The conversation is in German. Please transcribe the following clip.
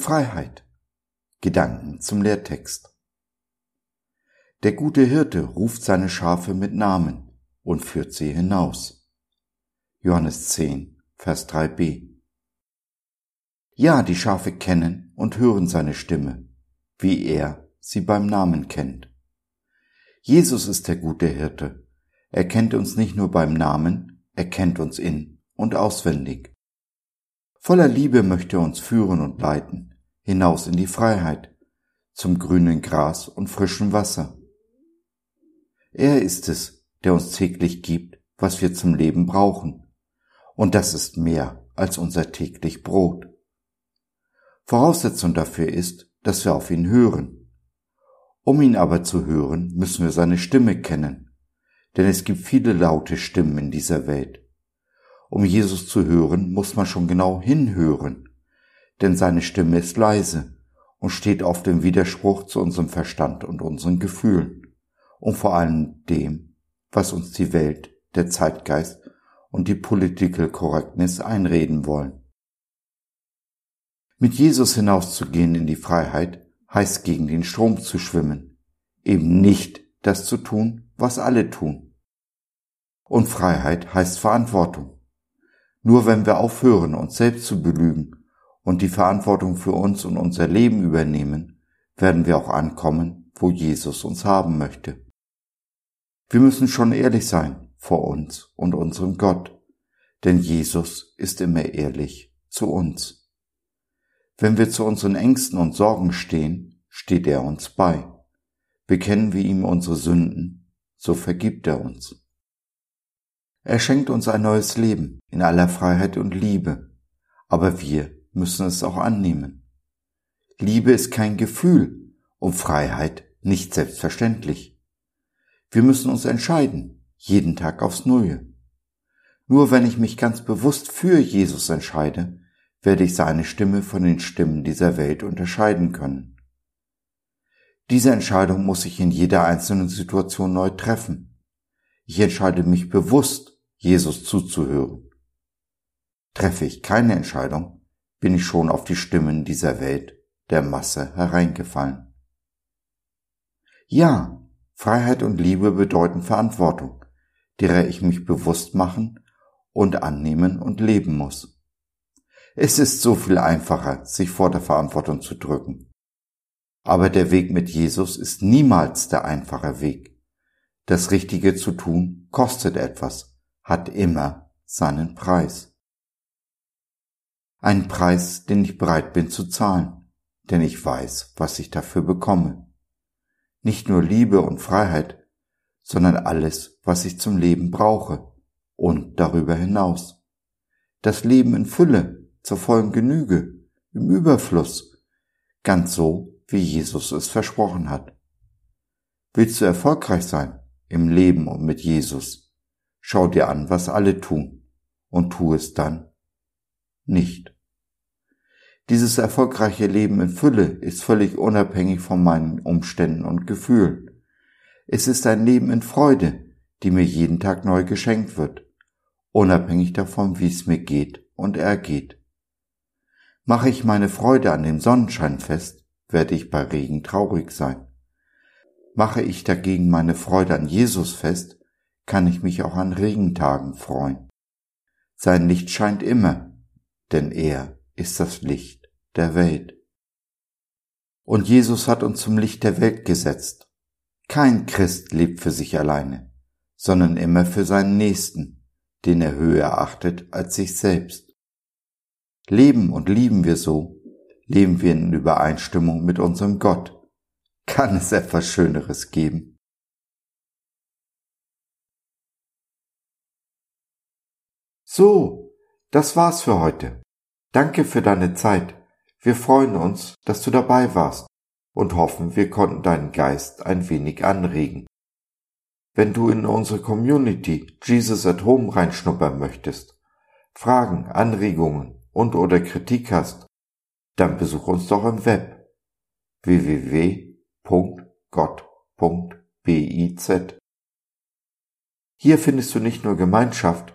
Freiheit. Gedanken zum Lehrtext. Der gute Hirte ruft seine Schafe mit Namen und führt sie hinaus. Johannes 10, Vers 3b. Ja, die Schafe kennen und hören seine Stimme, wie er sie beim Namen kennt. Jesus ist der gute Hirte. Er kennt uns nicht nur beim Namen, er kennt uns in und auswendig. Voller Liebe möchte er uns führen und leiten, hinaus in die Freiheit, zum grünen Gras und frischen Wasser. Er ist es, der uns täglich gibt, was wir zum Leben brauchen. Und das ist mehr als unser täglich Brot. Voraussetzung dafür ist, dass wir auf ihn hören. Um ihn aber zu hören, müssen wir seine Stimme kennen, denn es gibt viele laute Stimmen in dieser Welt. Um Jesus zu hören, muss man schon genau hinhören, denn seine Stimme ist leise und steht auf dem Widerspruch zu unserem Verstand und unseren Gefühlen und vor allem dem, was uns die Welt, der Zeitgeist und die Political Correctness einreden wollen. Mit Jesus hinauszugehen in die Freiheit heißt gegen den Strom zu schwimmen, eben nicht das zu tun, was alle tun. Und Freiheit heißt Verantwortung. Nur wenn wir aufhören, uns selbst zu belügen und die Verantwortung für uns und unser Leben übernehmen, werden wir auch ankommen, wo Jesus uns haben möchte. Wir müssen schon ehrlich sein vor uns und unserem Gott, denn Jesus ist immer ehrlich zu uns. Wenn wir zu unseren Ängsten und Sorgen stehen, steht er uns bei. Bekennen wir ihm unsere Sünden, so vergibt er uns. Er schenkt uns ein neues Leben in aller Freiheit und Liebe, aber wir müssen es auch annehmen. Liebe ist kein Gefühl und Freiheit nicht selbstverständlich. Wir müssen uns entscheiden, jeden Tag aufs Neue. Nur wenn ich mich ganz bewusst für Jesus entscheide, werde ich seine Stimme von den Stimmen dieser Welt unterscheiden können. Diese Entscheidung muss ich in jeder einzelnen Situation neu treffen. Ich entscheide mich bewusst, Jesus zuzuhören. Treffe ich keine Entscheidung, bin ich schon auf die Stimmen dieser Welt, der Masse hereingefallen. Ja, Freiheit und Liebe bedeuten Verantwortung, derer ich mich bewusst machen und annehmen und leben muss. Es ist so viel einfacher, sich vor der Verantwortung zu drücken. Aber der Weg mit Jesus ist niemals der einfache Weg. Das Richtige zu tun kostet etwas, hat immer seinen Preis. Ein Preis, den ich bereit bin zu zahlen, denn ich weiß, was ich dafür bekomme. Nicht nur Liebe und Freiheit, sondern alles, was ich zum Leben brauche und darüber hinaus. Das Leben in Fülle, zur vollen Genüge, im Überfluss, ganz so, wie Jesus es versprochen hat. Willst du erfolgreich sein im Leben und mit Jesus? Schau dir an, was alle tun und tu es dann nicht. Dieses erfolgreiche Leben in Fülle ist völlig unabhängig von meinen Umständen und Gefühlen. Es ist ein Leben in Freude, die mir jeden Tag neu geschenkt wird, unabhängig davon, wie es mir geht und ergeht. Mache ich meine Freude an dem Sonnenschein fest, werde ich bei Regen traurig sein. Mache ich dagegen meine Freude an Jesus fest, kann ich mich auch an Regentagen freuen. Sein Licht scheint immer, denn er ist das Licht der Welt. Und Jesus hat uns zum Licht der Welt gesetzt. Kein Christ lebt für sich alleine, sondern immer für seinen Nächsten, den er höher achtet als sich selbst. Leben und lieben wir so, leben wir in Übereinstimmung mit unserem Gott. Kann es etwas Schöneres geben? So, das war's für heute. Danke für deine Zeit. Wir freuen uns, dass du dabei warst und hoffen, wir konnten deinen Geist ein wenig anregen. Wenn du in unsere Community Jesus at Home reinschnuppern möchtest, Fragen, Anregungen und oder Kritik hast, dann besuch uns doch im Web www.gott.biz. Hier findest du nicht nur Gemeinschaft,